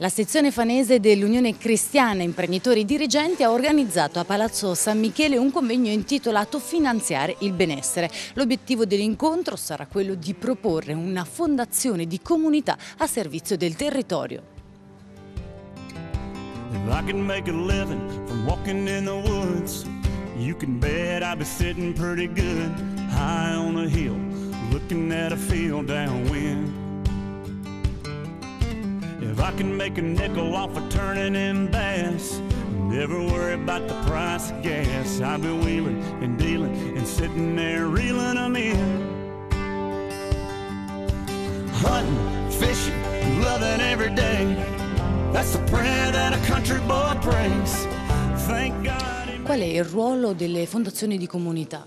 La sezione fanese dell'Unione Cristiana Imprenditori Dirigenti ha organizzato a Palazzo San Michele un convegno intitolato Finanziare il benessere. L'obiettivo dell'incontro sarà quello di proporre una fondazione di comunità a servizio del territorio. You can bet I'll be sitting pretty good high on a hill, looking at a field downwind. I can make a nickel off of turning in bass, never worry about the price of gas. I'll be wheeling and dealing and sitting there reeling them in. Hunting, fishing, loving every day. That's the prayer that a country boy prays. Thank God. Qual è il ruolo delle fondazioni di comunità?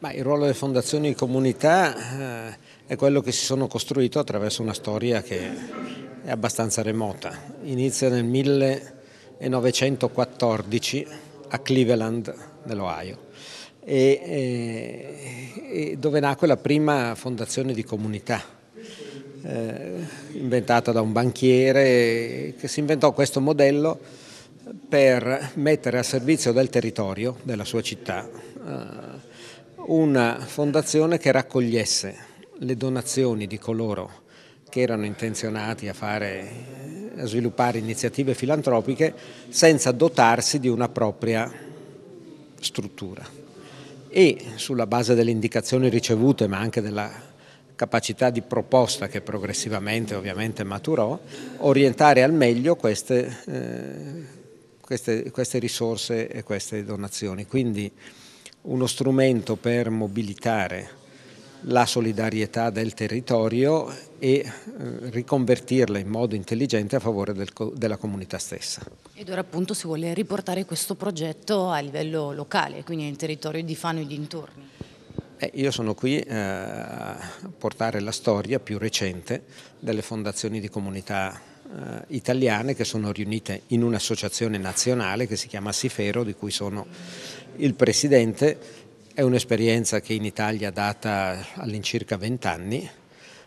Ma il ruolo delle fondazioni di comunità eh, è quello che si sono costruito attraverso una storia che è abbastanza remota. Inizia nel 1914 a Cleveland, nell'Ohio, e, e, e dove nacque la prima fondazione di comunità, eh, inventata da un banchiere che si inventò questo modello per mettere a servizio del territorio della sua città eh, una fondazione che raccogliesse le donazioni di coloro che erano intenzionati a, fare, a sviluppare iniziative filantropiche senza dotarsi di una propria struttura. E sulla base delle indicazioni ricevute, ma anche della capacità di proposta che progressivamente ovviamente maturò, orientare al meglio queste, eh, queste, queste risorse e queste donazioni. Quindi uno strumento per mobilitare la solidarietà del territorio e eh, riconvertirla in modo intelligente a favore del, della comunità stessa. Ed ora appunto si vuole riportare questo progetto a livello locale, quindi nel territorio di Fano e dintorni. Eh, io sono qui eh, a portare la storia più recente delle fondazioni di comunità eh, italiane che sono riunite in un'associazione nazionale che si chiama Sifero, di cui sono il presidente è un'esperienza che in Italia data all'incirca 20 anni,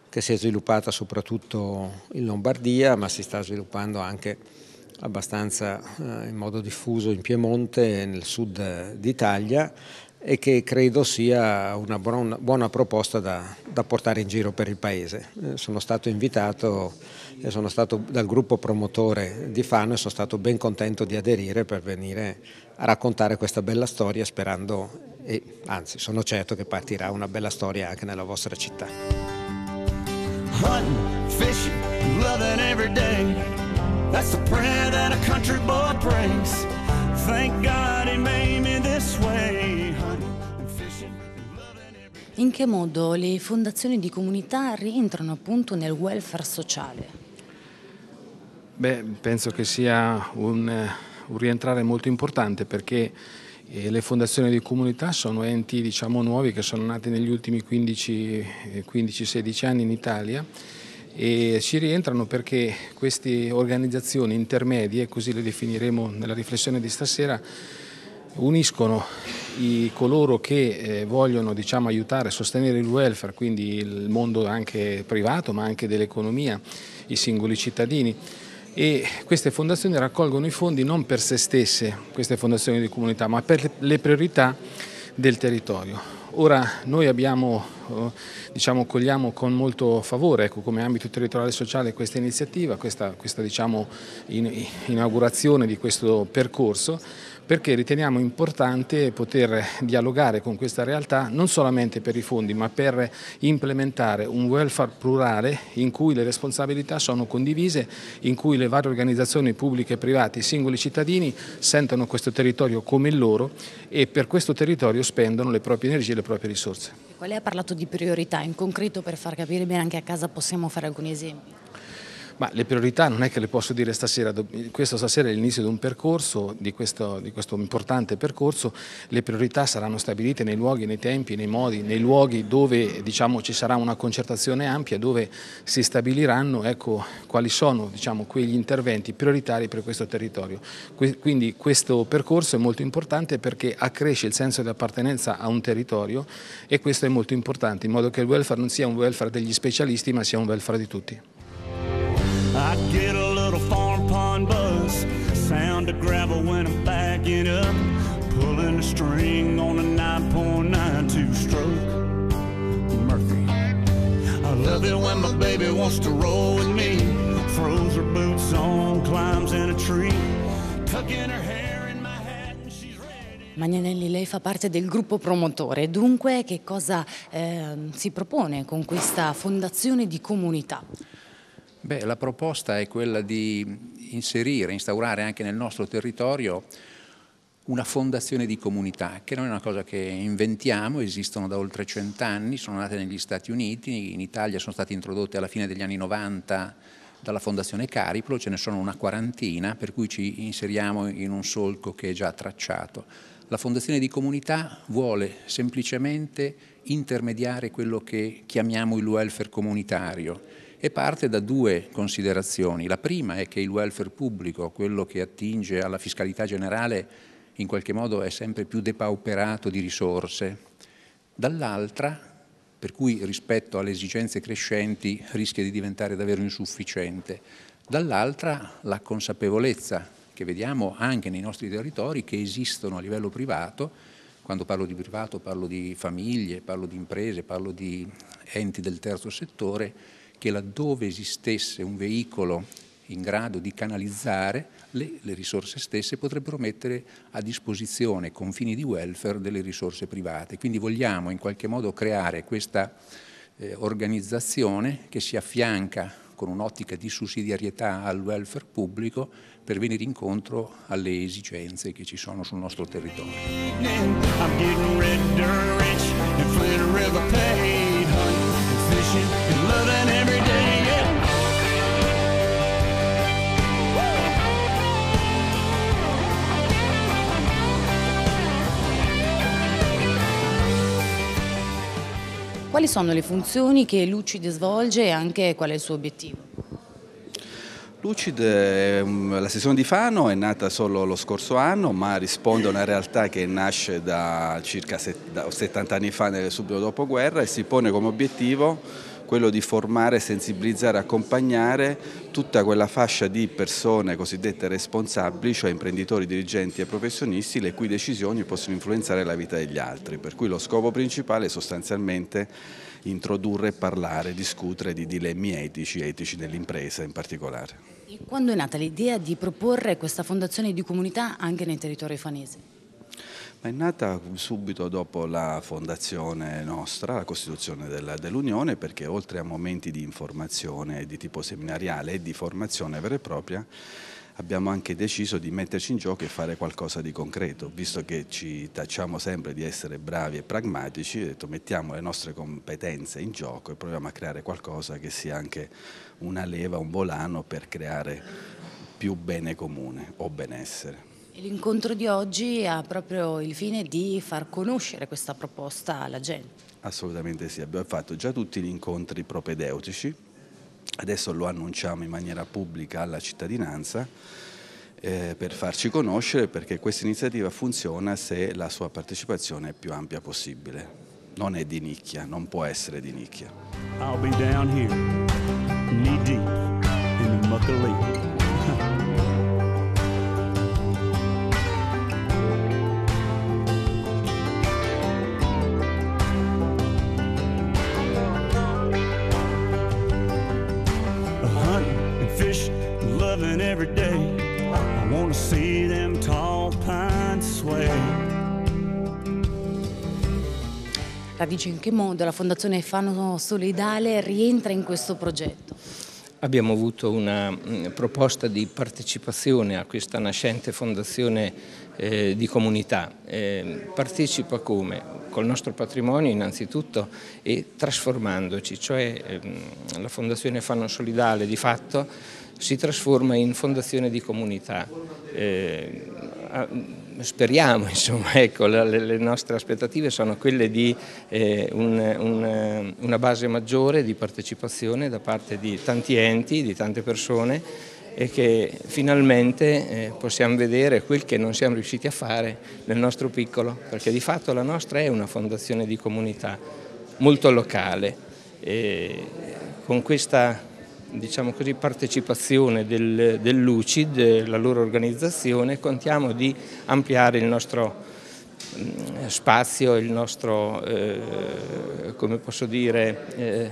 che si è sviluppata soprattutto in Lombardia, ma si sta sviluppando anche abbastanza eh, in modo diffuso in Piemonte e nel sud d'Italia e che credo sia una buona, proposta da, da, portare in giro per il Paese. Eh, sono stato invitato sono stato dal gruppo promotore di Fano e sono stato ben contento di aderire per venire a raccontare questa bella storia sperando e anzi sono certo che partirà una bella storia anche nella vostra città. Hunting, fishing, loving every day. That's the prayer that a country boy prays. Thank God he made me this way. In che modo le fondazioni di comunità rientrano appunto nel welfare sociale? Beh, penso che sia un, un rientrare molto importante perché e le fondazioni di comunità sono enti diciamo, nuovi che sono nati negli ultimi 15-16 anni in Italia e ci rientrano perché queste organizzazioni intermedie, così le definiremo nella riflessione di stasera, uniscono i, coloro che eh, vogliono diciamo, aiutare, sostenere il welfare, quindi il mondo anche privato ma anche dell'economia, i singoli cittadini e queste fondazioni raccolgono i fondi non per se stesse, queste fondazioni di comunità, ma per le priorità del territorio. Ora noi abbiamo, eh, diciamo, cogliamo con molto favore ecco, come ambito territoriale sociale questa iniziativa, questa, questa diciamo, in, inaugurazione di questo percorso perché riteniamo importante poter dialogare con questa realtà non solamente per i fondi ma per implementare un welfare plurale in cui le responsabilità sono condivise, in cui le varie organizzazioni pubbliche e private, i singoli cittadini sentono questo territorio come il loro e per questo territorio spendono le proprie energie e le proprie risorse. Lei ha parlato di priorità, in concreto per far capire bene anche a casa possiamo fare alcuni esempi. Ma le priorità non è che le posso dire stasera, questo stasera è l'inizio di un percorso, di questo, di questo, importante percorso, le priorità saranno stabilite nei luoghi, nei tempi, nei modi, nei luoghi dove diciamo, ci sarà una concertazione ampia, dove si stabiliranno ecco, quali sono diciamo, quegli interventi prioritari per questo territorio. Quindi questo percorso è molto importante perché accresce il senso di appartenenza a un territorio e questo è molto importante, in modo che il welfare non sia un welfare degli specialisti ma sia un welfare di tutti. I get a little the gravel when I'm backing up, pulling the string on a 9.92 stroke. Murphy. I love it when my baby wants to roll with me, throws her boots on, climbs in a tree, tucking her hair. Magnanelli, lei fa parte del gruppo promotore, dunque che cosa eh, si propone con questa fondazione di comunità? Beh, la proposta è quella di inserire, instaurare anche nel nostro territorio una fondazione di comunità, che non è una cosa che inventiamo, esistono da oltre cent'anni, sono nate negli Stati Uniti, in Italia sono state introdotte alla fine degli anni 90 dalla Fondazione Cariplo, ce ne sono una quarantina, per cui ci inseriamo in un solco che è già tracciato. La Fondazione di Comunità vuole semplicemente intermediare quello che chiamiamo il welfare comunitario, e parte da due considerazioni. La prima è che il welfare pubblico, quello che attinge alla fiscalità generale, in qualche modo è sempre più depauperato di risorse. Dall'altra, per cui rispetto alle esigenze crescenti rischia di diventare davvero insufficiente. Dall'altra la consapevolezza che vediamo anche nei nostri territori che esistono a livello privato, quando parlo di privato parlo di famiglie, parlo di imprese, parlo di enti del terzo settore, che laddove esistesse un veicolo in grado di canalizzare le, le, risorse stesse potrebbero mettere a disposizione con fini di welfare delle risorse private. Quindi vogliamo in qualche modo creare questa eh, organizzazione che si affianca con un'ottica di sussidiarietà al welfare pubblico per venire incontro alle esigenze che ci sono sul nostro territorio. Quali sono le funzioni che Lucid svolge e anche qual è il suo obiettivo? Lucid, la sessione di Fano è nata solo lo scorso anno ma risponde a una realtà che nasce da circa 70 anni fa nel subito dopoguerra e si pone come obiettivo quello di formare, sensibilizzare, accompagnare tutta quella fascia di persone cosiddette responsabili, cioè imprenditori, dirigenti e professionisti, le cui decisioni possono influenzare la vita degli altri. Per cui lo scopo principale è sostanzialmente introdurre parlare, discutere di dilemmi etici, etici dell'impresa in particolare. E quando è nata l'idea di proporre questa fondazione di comunità anche nei territori fanesi? Ma è nata subito dopo la fondazione nostra, la costituzione dell'Unione, perché oltre a momenti di informazione di tipo seminariale e di formazione vera e propria, abbiamo anche deciso di metterci in gioco e fare qualcosa di concreto, visto che ci tacciamo sempre di essere bravi e pragmatici, detto, mettiamo le nostre competenze in gioco e proviamo a creare qualcosa che sia anche una leva, un volano per creare più bene comune o benessere. L'incontro di oggi ha proprio il fine di far conoscere questa proposta alla gente. Assolutamente sì, abbiamo fatto già tutti gli incontri propedeutici, Adesso lo annunciamo in maniera pubblica alla cittadinanza eh, per farci conoscere perché questa iniziativa funziona se la sua partecipazione è più ampia possibile. Non è di nicchia, non può essere di nicchia. I'll be down here, knee deep in the muck Radice, in che modo la Fondazione Fano Solidale rientra in questo progetto? Abbiamo avuto una mm, proposta di partecipazione a questa nascente fondazione eh, di comunità. Eh, partecipa come? Col nostro patrimonio innanzitutto e trasformandoci, cioè ehm, la Fondazione Fano Solidale di fatto si trasforma in fondazione di comunità. Eh, speriamo, insomma, ecco, le, le, nostre aspettative sono quelle di eh, un, un, una base maggiore di partecipazione da parte di tanti enti, di tante persone e che finalmente eh, possiamo vedere quel che non siamo riusciti a fare nel nostro piccolo, perché di fatto la nostra è una fondazione di comunità molto locale. E con questa diciamo così, partecipazione del, del Lucid, la loro organizzazione, contiamo di ampliare il nostro mm, spazio, il nostro, eh, come posso dire, eh,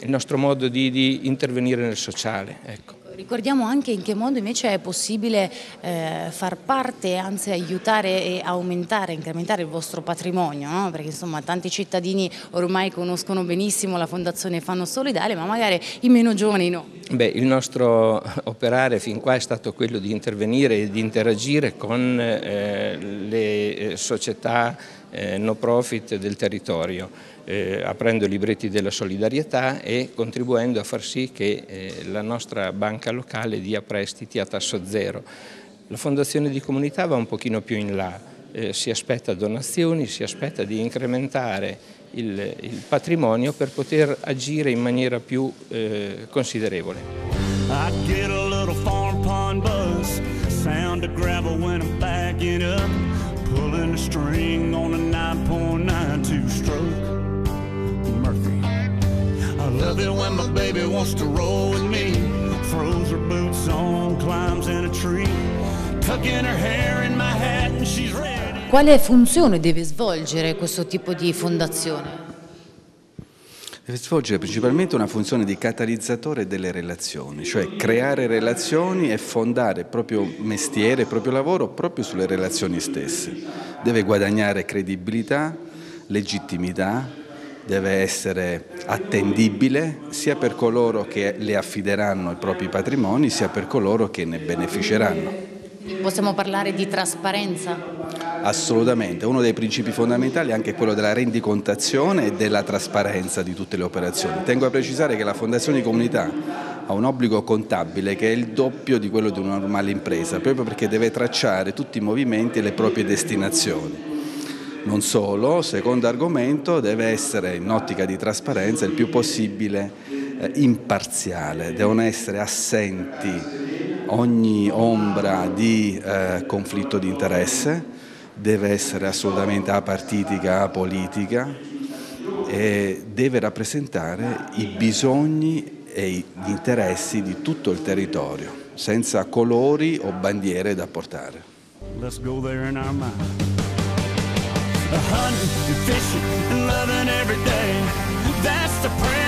il nostro modo di, di intervenire nel sociale. Ecco. Ricordiamo anche in che modo invece è possibile eh, far parte, anzi aiutare e aumentare, incrementare il vostro patrimonio, no? perché insomma tanti cittadini ormai conoscono benissimo la Fondazione Fanno Solidale, ma magari i meno giovani no. Beh, il nostro operare fin qua è stato quello di intervenire e di interagire con eh, le eh, società eh, no profit del territorio, eh, aprendo libretti della solidarietà e contribuendo a far sì che eh, la nostra banca locale dia prestiti a tasso zero. La fondazione di comunità va un pochino più in là, eh, si aspetta donazioni, si aspetta di incrementare il, il, patrimonio per poter agire in maniera più eh, considerevole. I love it when my baby wants to roll with me. Throws her boots on, climbs in a tree, tucking her hair in my hat, and she's ready. Quale funzione deve svolgere questo tipo di fondazione? deve svolgere principalmente una funzione di catalizzatore delle relazioni, cioè creare relazioni e fondare il proprio mestiere, il proprio lavoro proprio sulle relazioni stesse. Deve guadagnare credibilità, legittimità, deve essere attendibile sia per coloro che le affideranno i propri patrimoni sia per coloro che ne beneficeranno. Possiamo parlare di trasparenza? Assolutamente, uno dei principi fondamentali è anche quello della rendicontazione e della trasparenza di tutte le operazioni. Tengo a precisare che la Fondazione di Comunità ha un obbligo contabile che è il doppio di quello di una normale impresa, proprio perché deve tracciare tutti i movimenti e le proprie destinazioni. Non solo, secondo argomento, deve essere in ottica di trasparenza il più possibile eh, imparziale, devono essere assenti ogni ombra di eh, conflitto di interesse, deve essere assolutamente apartitica, apolitica e deve rappresentare i bisogni e gli interessi di tutto il territorio, senza colori o bandiere da portare. Let's go there in our mind. Hunting, and fishing, and loving every day. That's the prayer.